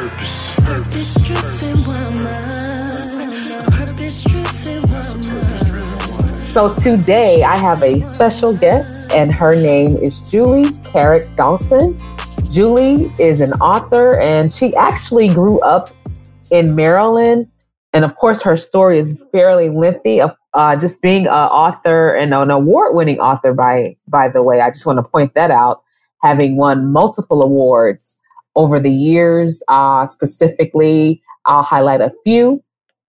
Purpose, purpose, purpose. Purpose So today I have a special guest, and her name is Julie Carrick Dalton. Julie is an author, and she actually grew up in Maryland. And of course, her story is fairly lengthy. Uh, just being an author and an award-winning author, by by the way, I just want to point that out. Having won multiple awards over the years. Uh, specifically, I'll highlight a few.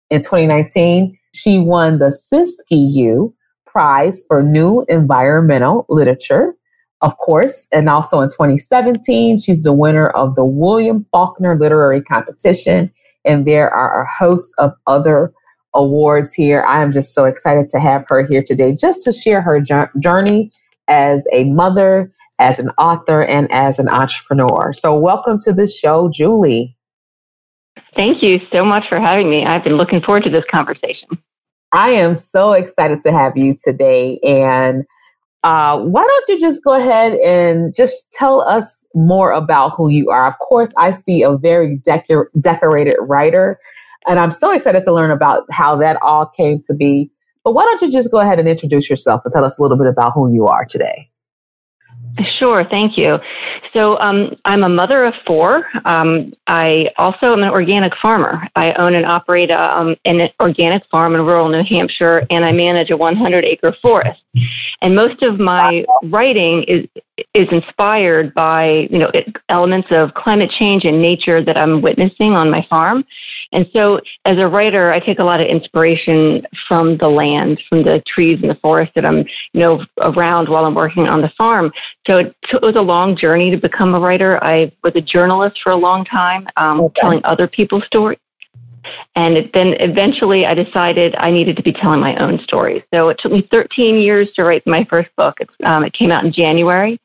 In 2019, she won the Siskiyou Prize for New Environmental Literature, of course. And also in 2017, she's the winner of the William Faulkner Literary Competition. And there are a host of other awards here. I am just so excited to have her here today just to share her journey as a mother as an author and as an entrepreneur. So, welcome to the show, Julie. Thank you so much for having me. I've been looking forward to this conversation. I am so excited to have you today. And uh, why don't you just go ahead and just tell us more about who you are? Of course, I see a very decor- decorated writer, and I'm so excited to learn about how that all came to be. But why don't you just go ahead and introduce yourself and tell us a little bit about who you are today? Sure, thank you. So um, I'm a mother of four. Um, I also am an organic farmer. I own and operate um, an organic farm in rural New Hampshire, and I manage a 100 acre forest. And most of my writing is is inspired by you know elements of climate change and nature that I'm witnessing on my farm. And so, as a writer, I take a lot of inspiration from the land, from the trees and the forest that I'm you know around while I'm working on the farm. So it, it was a long journey to become a writer. I was a journalist for a long time, um, okay. telling other people's stories. And it, then eventually I decided I needed to be telling my own stories. So it took me 13 years to write my first book. Um, it came out in January.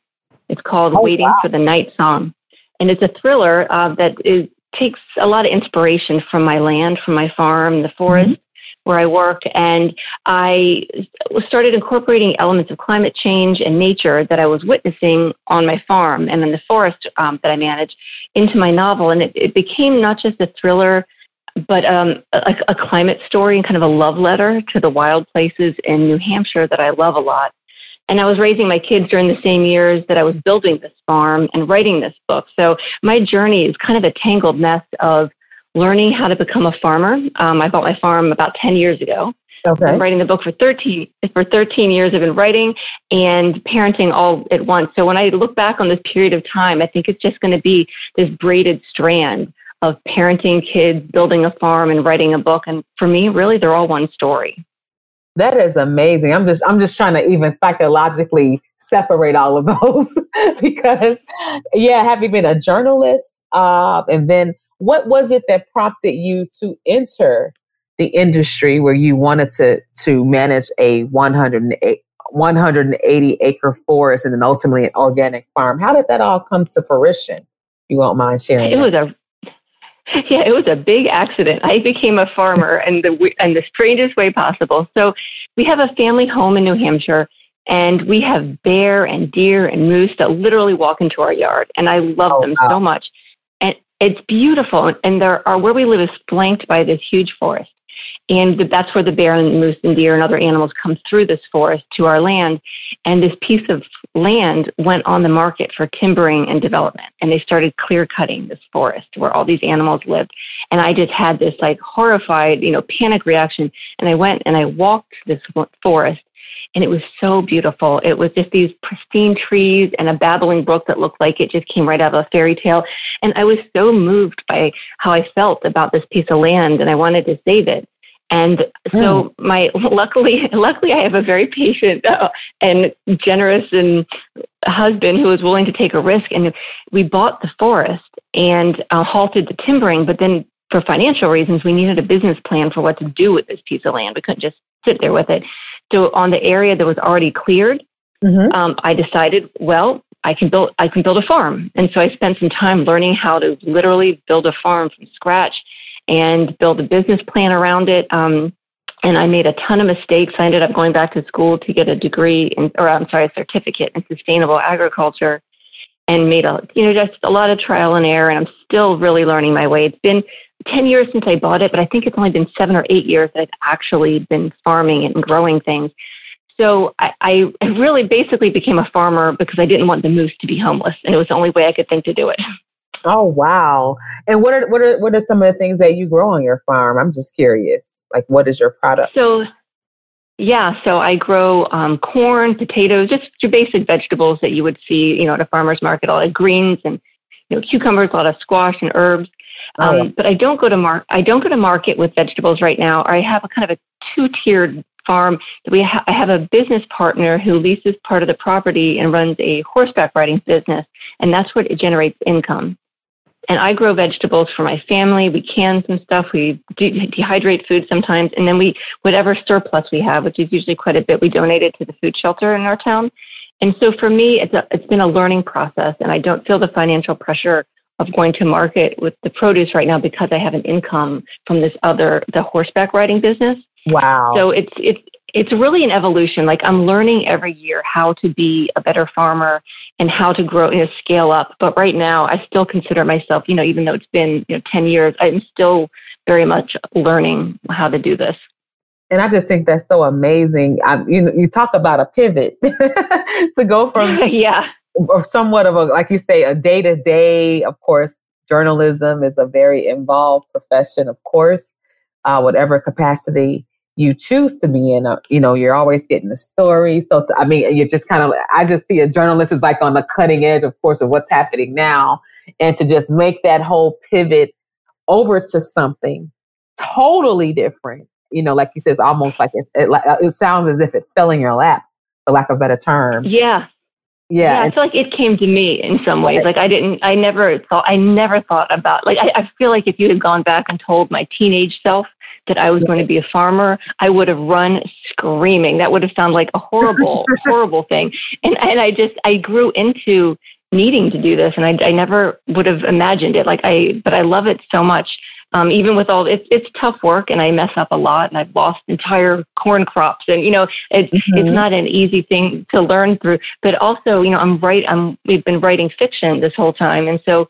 It's called oh, Waiting wow. for the Night Song. And it's a thriller uh, that is, takes a lot of inspiration from my land, from my farm, the forest. Mm-hmm where I work, and I started incorporating elements of climate change and nature that I was witnessing on my farm and in the forest um, that I manage into my novel. And it, it became not just a thriller, but um, a, a climate story and kind of a love letter to the wild places in New Hampshire that I love a lot. And I was raising my kids during the same years that I was building this farm and writing this book. So my journey is kind of a tangled mess of learning how to become a farmer. Um, I bought my farm about 10 years ago. Okay. I'm writing the book for 13 for 13 years. I've been writing and parenting all at once. So when I look back on this period of time, I think it's just going to be this braided strand of parenting kids, building a farm, and writing a book. And for me, really, they're all one story. That is amazing. I'm just I'm just trying to even psychologically separate all of those because yeah, have you been a journalist? Uh, and then what was it that prompted you to enter the industry where you wanted to to manage a 108 180 acre forest and then ultimately an organic farm how did that all come to fruition you won't mind sharing it that? was a yeah, it was a big accident. I became a farmer in the in the strangest way possible. So, we have a family home in New Hampshire, and we have bear and deer and moose that literally walk into our yard, and I love oh, them wow. so much. And it's beautiful, and there are where we live is flanked by this huge forest. And that's where the bear and moose and deer and other animals come through this forest to our land. And this piece of land went on the market for timbering and development. And they started clear cutting this forest where all these animals lived. And I just had this like horrified, you know, panic reaction. And I went and I walked this forest and it was so beautiful. It was just these pristine trees and a babbling brook that looked like it just came right out of a fairy tale. And I was so moved by how I felt about this piece of land, and I wanted to save it. And so hmm. my luckily luckily I have a very patient uh, and generous and husband who was willing to take a risk and we bought the forest and uh, halted the timbering but then for financial reasons we needed a business plan for what to do with this piece of land we couldn't just sit there with it so on the area that was already cleared, mm-hmm. um, I decided, well, I can build I can build a farm. And so I spent some time learning how to literally build a farm from scratch and build a business plan around it. Um, and I made a ton of mistakes. I ended up going back to school to get a degree, in, or I'm sorry, a certificate in sustainable agriculture. and made a you know just a lot of trial and error and I'm still really learning my way. It's been 10 years since I bought it, but I think it's only been 7 or 8 years that I've actually been farming and growing things. So I, I really basically became a farmer because I didn't want the moose to be homeless and it was the only way I could think to do it. Oh wow. And what are what are what are some of the things that you grow on your farm? I'm just curious. Like what is your product? So yeah, so I grow um, corn, potatoes, just your basic vegetables that you would see, you know, at a farmer's market, a lot of greens and you know cucumbers, a lot of squash and herbs. Oh, um, But I don't go to mar- I don't go to market with vegetables right now. I have a kind of a two-tiered farm. We ha- I have a business partner who leases part of the property and runs a horseback riding business, and that's what it generates income. And I grow vegetables for my family. We can some stuff. We de- dehydrate food sometimes. And then we, whatever surplus we have, which is usually quite a bit, we donate it to the food shelter in our town. And so for me, it's, a, it's been a learning process and I don't feel the financial pressure of going to market with the produce right now because I have an income from this other, the horseback riding business. Wow. So it's, it's, it's really an evolution. Like I'm learning every year how to be a better farmer and how to grow, you know, scale up. But right now, I still consider myself, you know, even though it's been you know 10 years, I'm still very much learning how to do this. And I just think that's so amazing. I, you know, you talk about a pivot to go from yeah, or somewhat of a like you say a day to day. Of course, journalism is a very involved profession. Of course, uh, whatever capacity you choose to be in a, you know, you're always getting the story. So, I mean, you're just kind of, I just see a journalist is like on the cutting edge, of course, of what's happening now. And to just make that whole pivot over to something totally different, you know, like you said, it's almost like it, it, it sounds as if it fell in your lap, for lack of better terms. Yeah. Yeah. yeah, I feel like it came to me in some ways. Like I didn't, I never thought, I never thought about, like, I, I feel like if you had gone back and told my teenage self that I was going to be a farmer, I would have run screaming. That would have sounded like a horrible, horrible thing. And, and I just, I grew into needing to do this and I, I never would have imagined it. Like I, but I love it so much um, even with all it's it's tough work and I mess up a lot and I've lost entire corn crops and you know it's mm-hmm. it's not an easy thing to learn through but also you know I'm right I'm we've been writing fiction this whole time. And so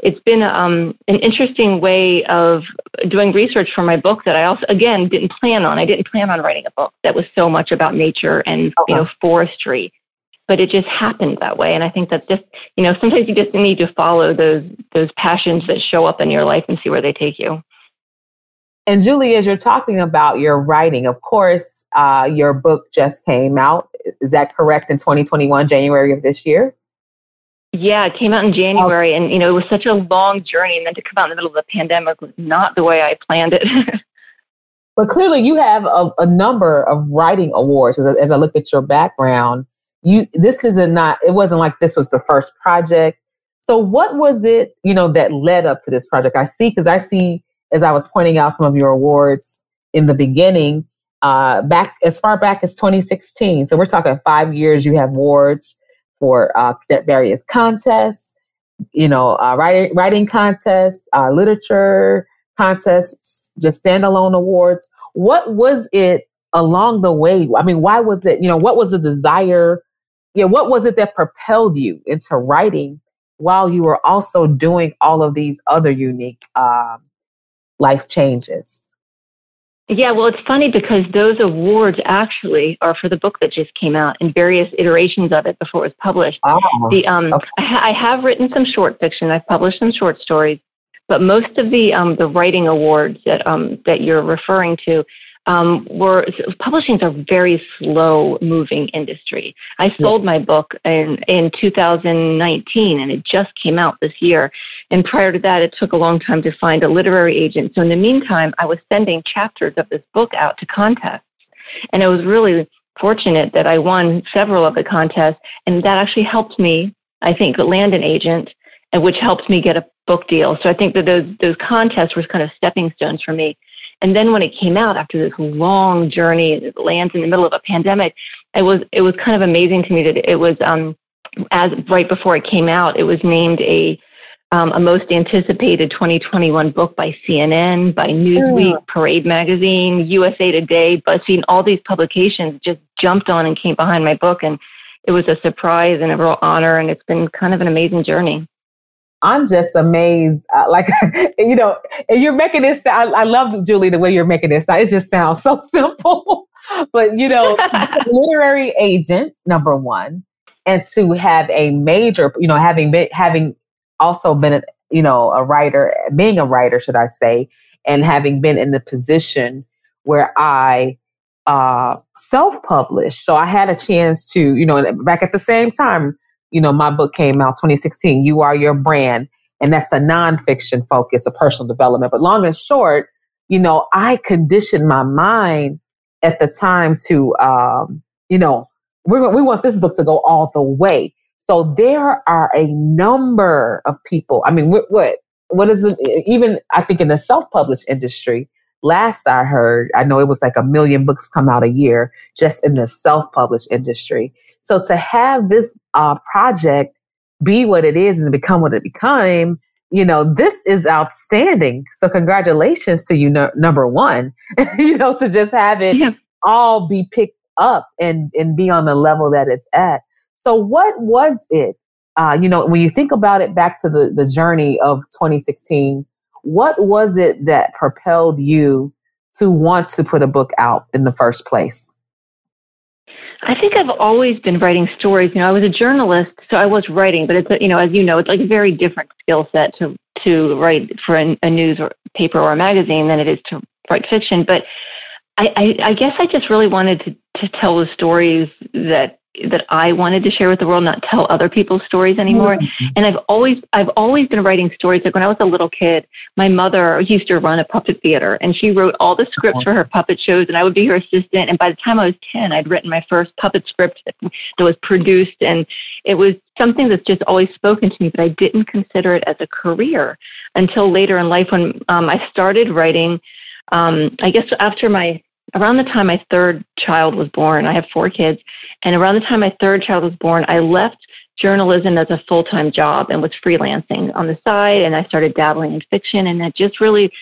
it's been um, an interesting way of doing research for my book that I also again didn't plan on. I didn't plan on writing a book that was so much about nature and you know forestry but it just happened that way. And I think that just, you know, sometimes you just need to follow those those passions that show up in your life and see where they take you. And Julie, as you're talking about your writing, of course, uh, your book just came out. Is that correct? In 2021, January of this year. Yeah, it came out in January, and you know it was such a long journey, and then to come out in the middle of the pandemic was not the way I planned it. but clearly, you have a, a number of writing awards. As, as I look at your background, you this isn't not it wasn't like this was the first project. So what was it you know that led up to this project? I see because i see as i was pointing out some of your awards in the beginning uh back as far back as 2016 so we're talking five years you have awards for uh various contests you know uh, writing writing contests uh, literature contests just standalone awards. What was it along the way? I mean why was it you know what was the desire yeah, what was it that propelled you into writing while you were also doing all of these other unique um, life changes? Yeah, well, it's funny because those awards actually are for the book that just came out and various iterations of it before it was published. Oh, the um, okay. I, I, have written some short fiction. I've published some short stories, but most of the um, the writing awards that um, that you're referring to um, were publishing is a very slow moving industry. I sold my book in, in 2019 and it just came out this year. And prior to that, it took a long time to find a literary agent. So in the meantime, I was sending chapters of this book out to contests. And it was really fortunate that I won several of the contests and that actually helped me, I think, land an agent and which helped me get a book deal. So I think that those, those contests were kind of stepping stones for me. And then when it came out after this long journey, it lands in the middle of a pandemic. It was it was kind of amazing to me that it was um, as right before it came out, it was named a um, a most anticipated 2021 book by CNN, by Newsweek, mm. Parade Magazine, USA Today, BuzzFeed, all these publications just jumped on and came behind my book and it was a surprise and a real honor, and it's been kind of an amazing journey. I'm just amazed. Uh, like, you know, and you're making this. I, I love Julie the way you're making this. It just sounds so simple, but you know, literary agent number one, and to have a major, you know, having been having also been, a, you know, a writer, being a writer, should I say, and having been in the position where I uh, self-published. So I had a chance to, you know, back at the same time you know, my book came out 2016, You Are Your Brand. And that's a nonfiction focus of personal development. But long and short, you know, I conditioned my mind at the time to, um, you know, we're, we want this book to go all the way. So there are a number of people. I mean, what, what, what is the, even I think in the self-published industry, last I heard, I know it was like a million books come out a year just in the self-published industry. So to have this uh, project be what it is and become what it became, you know, this is outstanding. So congratulations to you, no, number one, you know, to just have it yeah. all be picked up and, and be on the level that it's at. So what was it? Uh, you know, when you think about it back to the, the journey of 2016, what was it that propelled you to want to put a book out in the first place? I think I've always been writing stories. You know, I was a journalist, so I was writing, but it's a, you know, as you know, it's like a very different skill set to to write for a, a news or paper or a magazine than it is to write fiction. But I, I, I guess I just really wanted to to tell the stories that that I wanted to share with the world, not tell other people's stories anymore. Mm-hmm. And I've always I've always been writing stories. Like when I was a little kid, my mother used to run a puppet theater, and she wrote all the scripts for her puppet shows, and I would be her assistant. And by the time I was ten, I'd written my first puppet script that, that was produced, and it was something that's just always spoken to me. But I didn't consider it as a career until later in life when um, I started writing. Um, I guess after my around the time my third child was born, I have four kids, and around the time my third child was born, I left journalism as a full time job and was freelancing on the side, and I started dabbling in fiction, and that just really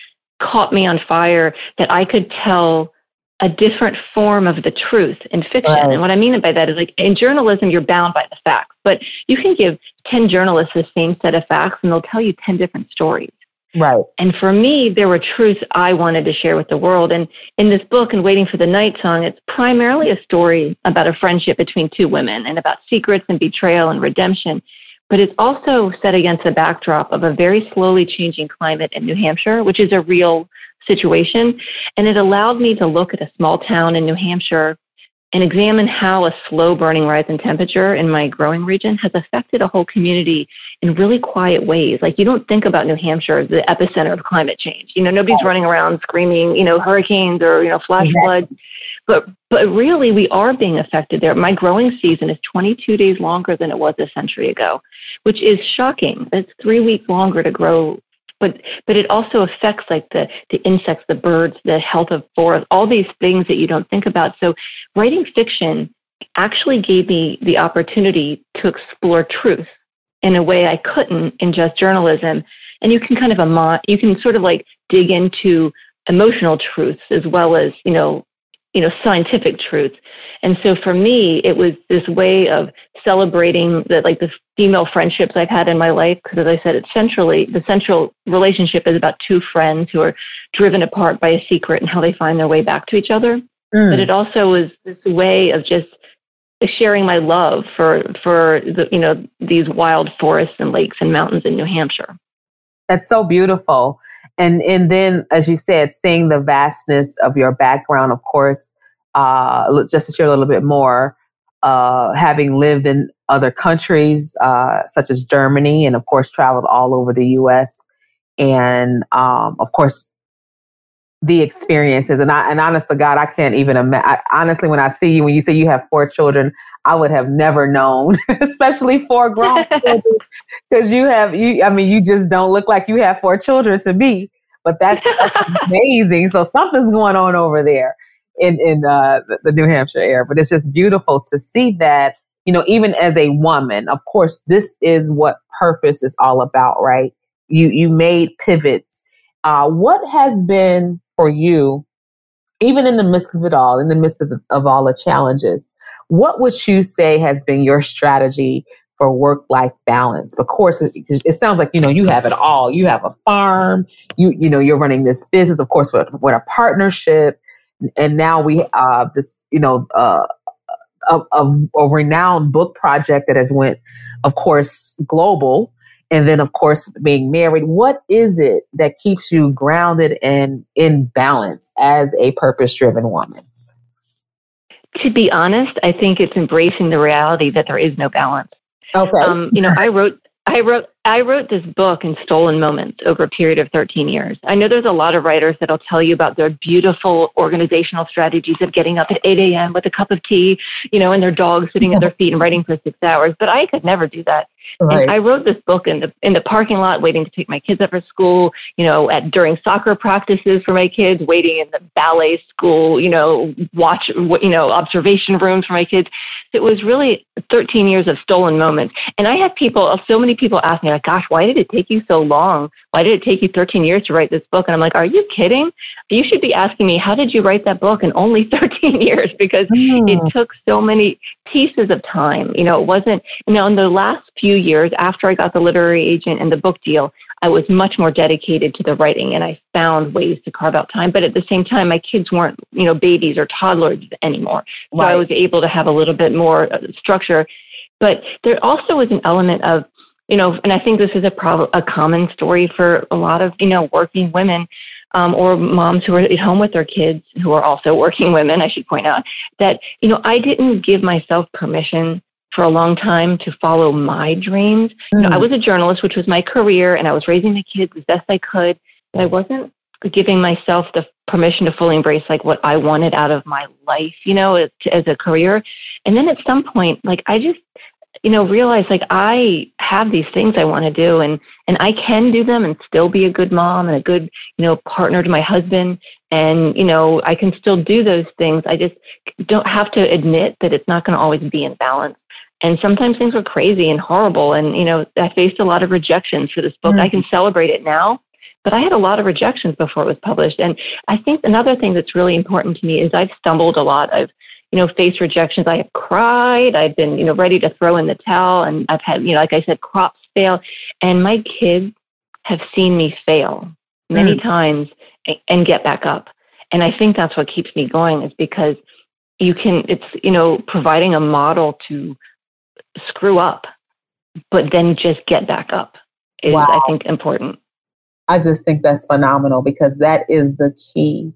caught me on fire that I could tell a different form of the truth in fiction. Right. And what I mean by that is like in journalism, you're bound by the facts, but you can give 10 journalists the same set of facts and they'll tell you 10 different stories. Right. And for me, there were truths I wanted to share with the world. And in this book, and Waiting for the Night Song, it's primarily a story about a friendship between two women and about secrets and betrayal and redemption. But it's also set against the backdrop of a very slowly changing climate in New Hampshire, which is a real situation. And it allowed me to look at a small town in New Hampshire and examine how a slow burning rise in temperature in my growing region has affected a whole community in really quiet ways. Like you don't think about New Hampshire as the epicenter of climate change. You know, nobody's running around screaming, you know, hurricanes or, you know, flash floods. But but really we are being affected there. My growing season is 22 days longer than it was a century ago, which is shocking. It's 3 weeks longer to grow but but it also affects like the the insects, the birds, the health of forests, all these things that you don't think about. So writing fiction actually gave me the opportunity to explore truth in a way I couldn't in just journalism. And you can kind of you can sort of like dig into emotional truths as well as you know you know, scientific truth. And so for me, it was this way of celebrating the, like the female friendships I've had in my life. Because as I said, it's centrally, the central relationship is about two friends who are driven apart by a secret and how they find their way back to each other. Mm. But it also was this way of just sharing my love for, for the, you know, these wild forests and lakes and mountains in New Hampshire. That's so beautiful and and then as you said seeing the vastness of your background of course uh, just to share a little bit more uh, having lived in other countries uh, such as germany and of course traveled all over the us and um, of course the experiences and I and honest to God, I can't even imagine. Honestly, when I see you, when you say you have four children, I would have never known, especially four grown children, because you have you. I mean, you just don't look like you have four children to me. But that's, that's amazing. So something's going on over there in in uh, the, the New Hampshire air. But it's just beautiful to see that. You know, even as a woman, of course, this is what purpose is all about, right? You you made pivots. Uh, what has been for you, even in the midst of it all, in the midst of, of all the challenges, What would you say has been your strategy for work life balance? Of course, it, it, sounds like you know you have it all. You have a farm. You you know you're running this business, of course, with, with a partnership, and now we uh this you know uh, a, a, a renowned book project that has went, of course, global and then of course being married what is it that keeps you grounded and in balance as a purpose driven woman to be honest, I think it's embracing the reality that there is no balance. Okay. Um, you know, I wrote I wrote I wrote this book in stolen moments over a period of 13 years. I know there's a lot of writers that'll tell you about their beautiful organizational strategies of getting up at 8 a.m. with a cup of tea, you know, and their dog sitting at their feet and writing for six hours. But I could never do that. Right. And I wrote this book in the in the parking lot, waiting to take my kids up for school. You know, at during soccer practices for my kids, waiting in the ballet school. You know, watch you know observation rooms for my kids. So it was really 13 years of stolen moments. And I had people, so many people ask me, like, "Gosh, why did it take you so long? Why did it take you 13 years to write this book?" And I'm like, "Are you kidding? You should be asking me, how did you write that book in only 13 years? Because mm. it took so many pieces of time. You know, it wasn't. You know, in the last few years after I got the literary agent and the book deal, I was much more dedicated to the writing and I found ways to carve out time. But at the same time, my kids weren't, you know, babies or toddlers anymore. So right. I was able to have a little bit more uh, structure. But there also was an element of, you know, and I think this is a prob- a common story for a lot of, you know, working women um, or moms who are at home with their kids who are also working women, I should point out, that, you know, I didn't give myself permission for a long time to follow my dreams. Mm. You know, I mm. was a journalist, which was my career, and I was raising the kids as best I could, but I wasn't giving myself the permission to fully embrace like what I wanted out of my life, you know, as, as a career. And then at some point, like I just, you know, realize like I have these things I want to do and and I can do them and still be a good mom and a good, you know, partner to my husband and, you know, I can still do those things. I just don't have to admit that it's not going to always be in balance and sometimes things were crazy and horrible and you know i faced a lot of rejections for this book mm-hmm. i can celebrate it now but i had a lot of rejections before it was published and i think another thing that's really important to me is i've stumbled a lot i've you know faced rejections i have cried i've been you know ready to throw in the towel and i've had you know like i said crops fail and my kids have seen me fail many mm. times and get back up and i think that's what keeps me going is because you can it's you know providing a model to screw up, but then just get back up is, wow. I think, important. I just think that's phenomenal because that is the key,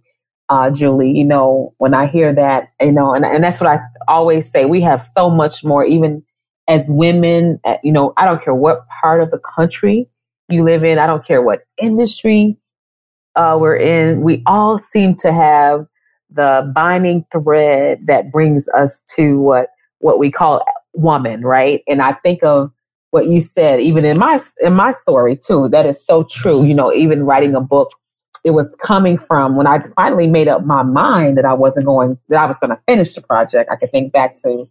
uh, Julie. You know, when I hear that, you know, and, and that's what I always say, we have so much more, even as women, uh, you know, I don't care what part of the country you live in, I don't care what industry uh, we're in, we all seem to have the binding thread that brings us to what what we call woman, right? And I think of what you said, even in my in my story too. That is so true. You know, even writing a book, it was coming from when I finally made up my mind that I wasn't going that I was going to finish the project. I could think back to,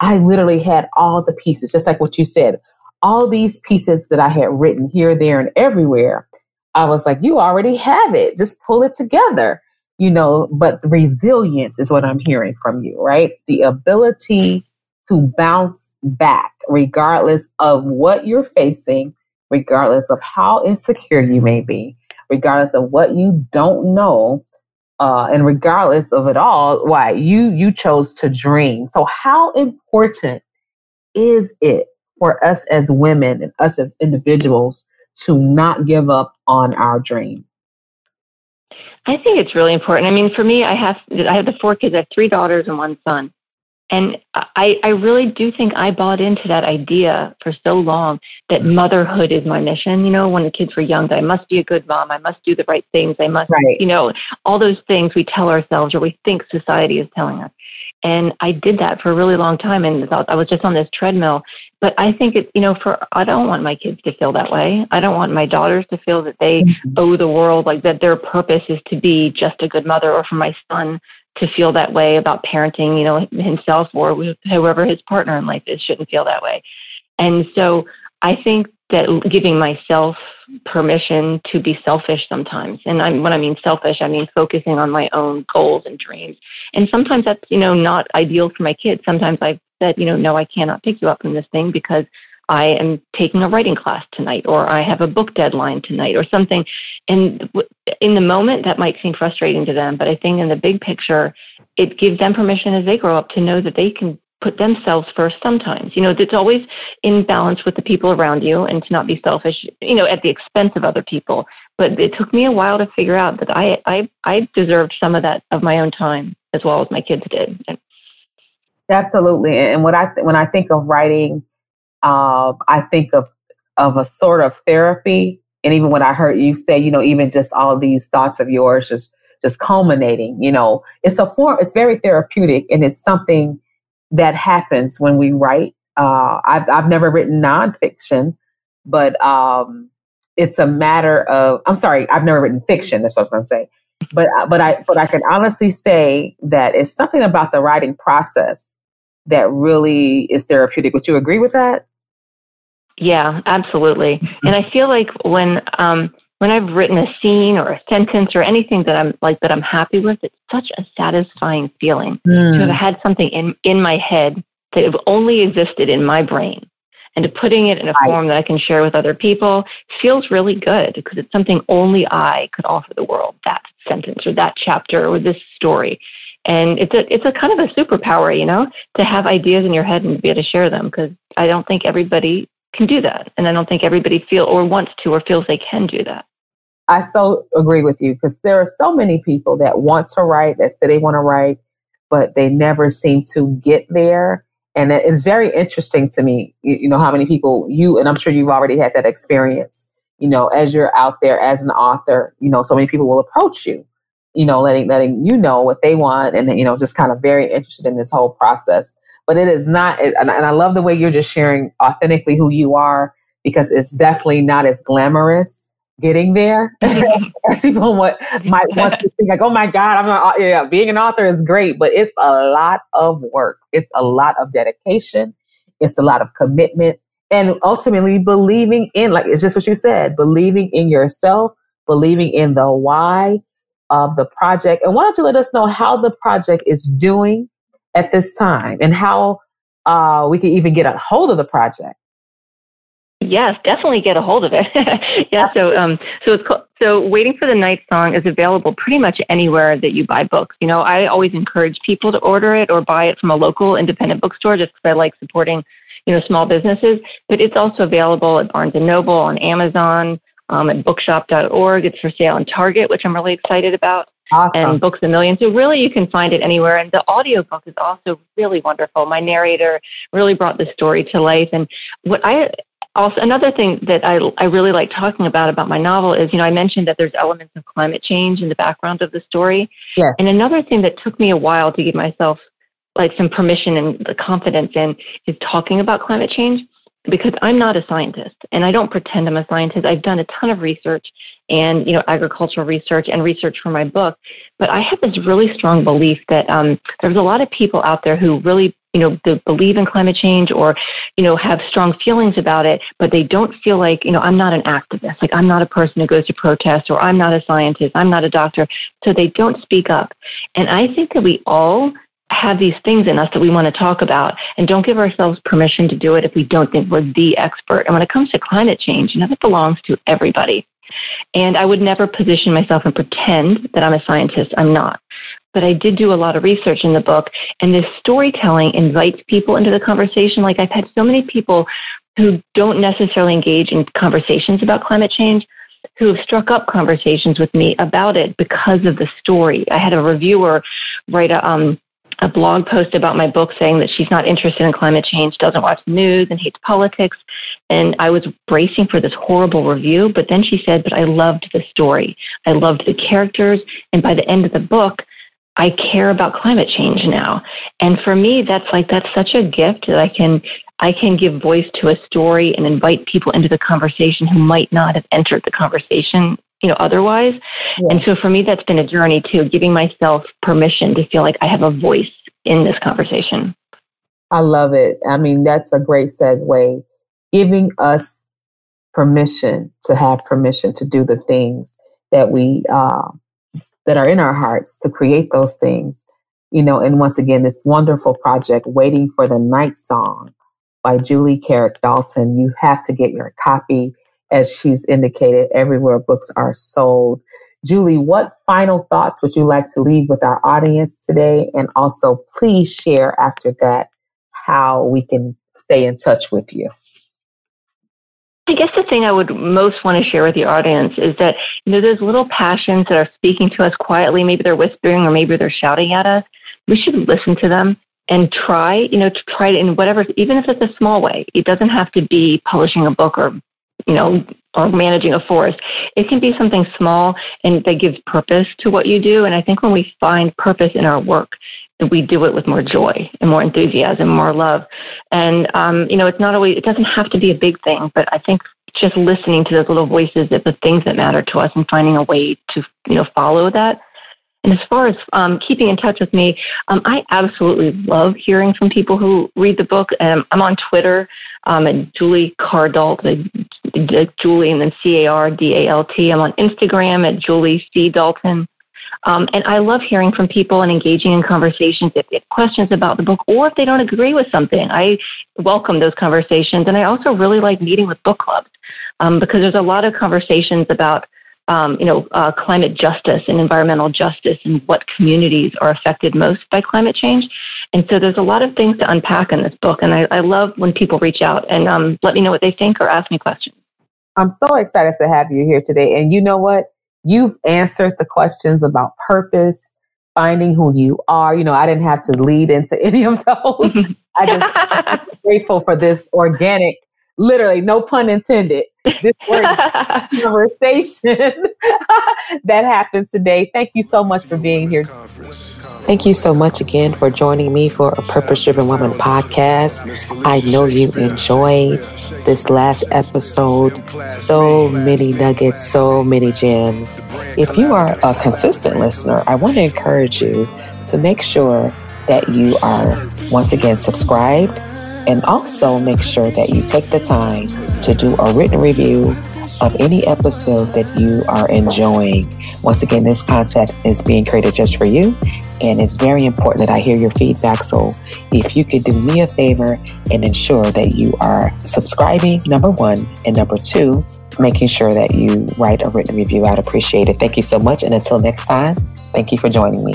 I literally had all the pieces, just like what you said, all these pieces that I had written here, there, and everywhere. I was like, you already have it. Just pull it together. You know, but resilience is what I'm hearing from you, right? The ability to bounce back regardless of what you're facing, regardless of how insecure you may be, regardless of what you don't know, uh, and regardless of it all, why you you chose to dream. So how important is it for us as women and us as individuals to not give up on our dream? I think it's really important. I mean, for me, I have I have the four kids. I have three daughters and one son. And I, I really do think I bought into that idea for so long that motherhood is my mission. You know, when the kids were young, I must be a good mom. I must do the right things. I must, right. you know, all those things we tell ourselves or we think society is telling us. And I did that for a really long time and I was just on this treadmill. But I think it, you know, for, I don't want my kids to feel that way. I don't want my daughters to feel that they mm-hmm. owe the world, like that their purpose is to be just a good mother or for my son to feel that way about parenting, you know, himself or whoever his partner in life is shouldn't feel that way. And so I think that giving myself permission to be selfish sometimes. And I'm, when I mean selfish, I mean focusing on my own goals and dreams. And sometimes that's, you know, not ideal for my kids. Sometimes I've said, you know, no, I cannot pick you up from this thing because I am taking a writing class tonight, or I have a book deadline tonight, or something. And in the moment, that might seem frustrating to them, but I think in the big picture, it gives them permission as they grow up to know that they can put themselves first sometimes. You know, it's always in balance with the people around you and to not be selfish, you know, at the expense of other people. But it took me a while to figure out that I I I deserved some of that of my own time as well as my kids did. Absolutely. And what I th- when I think of writing, uh, I think of of a sort of therapy. And even when I heard you say, you know, even just all these thoughts of yours just just culminating, you know, it's a form. It's very therapeutic, and it's something that happens when we write. Uh, I've, I've never written nonfiction, but um, it's a matter of, I'm sorry, I've never written fiction. That's what I was going to say. But, uh, but I, but I can honestly say that it's something about the writing process that really is therapeutic. Would you agree with that? Yeah, absolutely. And I feel like when, um, when I've written a scene or a sentence or anything that I'm like that I'm happy with, it's such a satisfying feeling mm. to have had something in in my head that have only existed in my brain. And to putting it in a right. form that I can share with other people feels really good because it's something only I could offer the world, that sentence or that chapter or this story. And it's a it's a kind of a superpower, you know, to have ideas in your head and be able to share them because I don't think everybody can do that. And I don't think everybody feel or wants to or feels they can do that. I so agree with you because there are so many people that want to write, that say they want to write, but they never seem to get there. And it's very interesting to me, you know, how many people you, and I'm sure you've already had that experience, you know, as you're out there as an author, you know, so many people will approach you, you know, letting, letting you know what they want and, you know, just kind of very interested in this whole process but it is not. And I love the way you're just sharing authentically who you are because it's definitely not as glamorous getting there mm-hmm. as people what might want to think like, oh my God, I'm not, yeah, being an author is great, but it's a lot of work. It's a lot of dedication. It's a lot of commitment and ultimately believing in, like, it's just what you said, believing in yourself, believing in the why of the project. And why don't you let us know how the project is doing at this time and how uh, we can even get a hold of the project. Yes, definitely get a hold of it. yeah, so um, so it's called, so waiting for the night song is available pretty much anywhere that you buy books. You know, I always encourage people to order it or buy it from a local independent bookstore just because I like supporting you know small businesses. But it's also available at Barnes and Noble, on Amazon, um, at Bookshop.org. It's for sale in Target, which I'm really excited about awesome. and Books a Million. So really you can find it anywhere. And the audiobook is also really wonderful. My narrator really brought the story to life. And what I also another thing that I, I really like talking about about my novel is you know I mentioned that there's elements of climate change in the background of the story. Yes. And another thing that took me a while to give myself like some permission and the confidence in is talking about climate change because I'm not a scientist and I don't pretend I'm a scientist. I've done a ton of research and, you know, agricultural research and research for my book. But I have this really strong belief that um, there's a lot of people out there who really, you know, believe in climate change or, you know, have strong feelings about it, but they don't feel like, you know, I'm not an activist. Like I'm not a person who goes to protest or I'm not a scientist. I'm not a doctor. So they don't speak up. And I think that we all have these things in us that we want to talk about and don't give ourselves permission to do it if we don't think we're the expert. And when it comes to climate change, you know, that belongs to everybody. And I would never position myself and pretend that I'm a scientist. I'm not. But I did do a lot of research in the book, and this storytelling invites people into the conversation. Like I've had so many people who don't necessarily engage in conversations about climate change, who have struck up conversations with me about it because of the story. I had a reviewer write a um, a blog post about my book saying that she's not interested in climate change, doesn't watch the news, and hates politics. And I was bracing for this horrible review, but then she said, But I loved the story. I loved the characters. And by the end of the book, I care about climate change now. And for me, that's like, that's such a gift that I can, I can give voice to a story and invite people into the conversation who might not have entered the conversation you know, otherwise. Yeah. And so for me, that's been a journey too, giving myself permission to feel like I have a voice in this conversation. I love it. I mean, that's a great segue. Giving us permission to have permission to do the things that we uh, that are in our hearts to create those things you know and once again this wonderful project waiting for the night song by julie carrick dalton you have to get your copy as she's indicated everywhere books are sold. Julie what final thoughts would you like to leave with our audience today? And also please share after that how we can stay in touch with you. I guess the thing I would most want to share with the audience is that, you know, those little passions that are speaking to us quietly, maybe they're whispering or maybe they're shouting at us, we should listen to them and try, you know, to try it in whatever, even if it's a small way. It doesn't have to be publishing a book or, you know, or managing a forest. It can be something small and that gives purpose to what you do. And I think when we find purpose in our work, that we do it with more joy and more enthusiasm, more love. And, um, you know, it's not always, it doesn't have to be a big thing, but I think just listening to those little voices that the things that matter to us and finding a way to, you know, follow that. And as far as um, keeping in touch with me, um, I absolutely love hearing from people who read the book. Um, I'm on Twitter um, at Julie Cardalt, Julie and then C A R D A L T. I'm on Instagram at Julie C Dalton. Um, and I love hearing from people and engaging in conversations if they have questions about the book or if they don't agree with something. I welcome those conversations. And I also really like meeting with book clubs um, because there's a lot of conversations about um, you know, uh, climate justice and environmental justice and what communities are affected most by climate change. And so there's a lot of things to unpack in this book. And I, I love when people reach out and um, let me know what they think or ask me questions. I'm so excited to have you here today. And you know what? You've answered the questions about purpose, finding who you are. You know, I didn't have to lead into any of those. I just I'm grateful for this organic, literally, no pun intended, this conversation that happened today. Thank you so much for being here. Thank you so much again for joining me for a Purpose Driven Woman podcast. I know you enjoyed this last episode. So many nuggets, so many gems. If you are a consistent listener, I want to encourage you to make sure that you are once again subscribed and also make sure that you take the time to do a written review of any episode that you are enjoying. Once again, this content is being created just for you, and it's very important that I hear your feedback. So, if you could do me a favor and ensure that you are subscribing, number one, and number two, making sure that you write a written review, I'd appreciate it. Thank you so much. And until next time, thank you for joining me.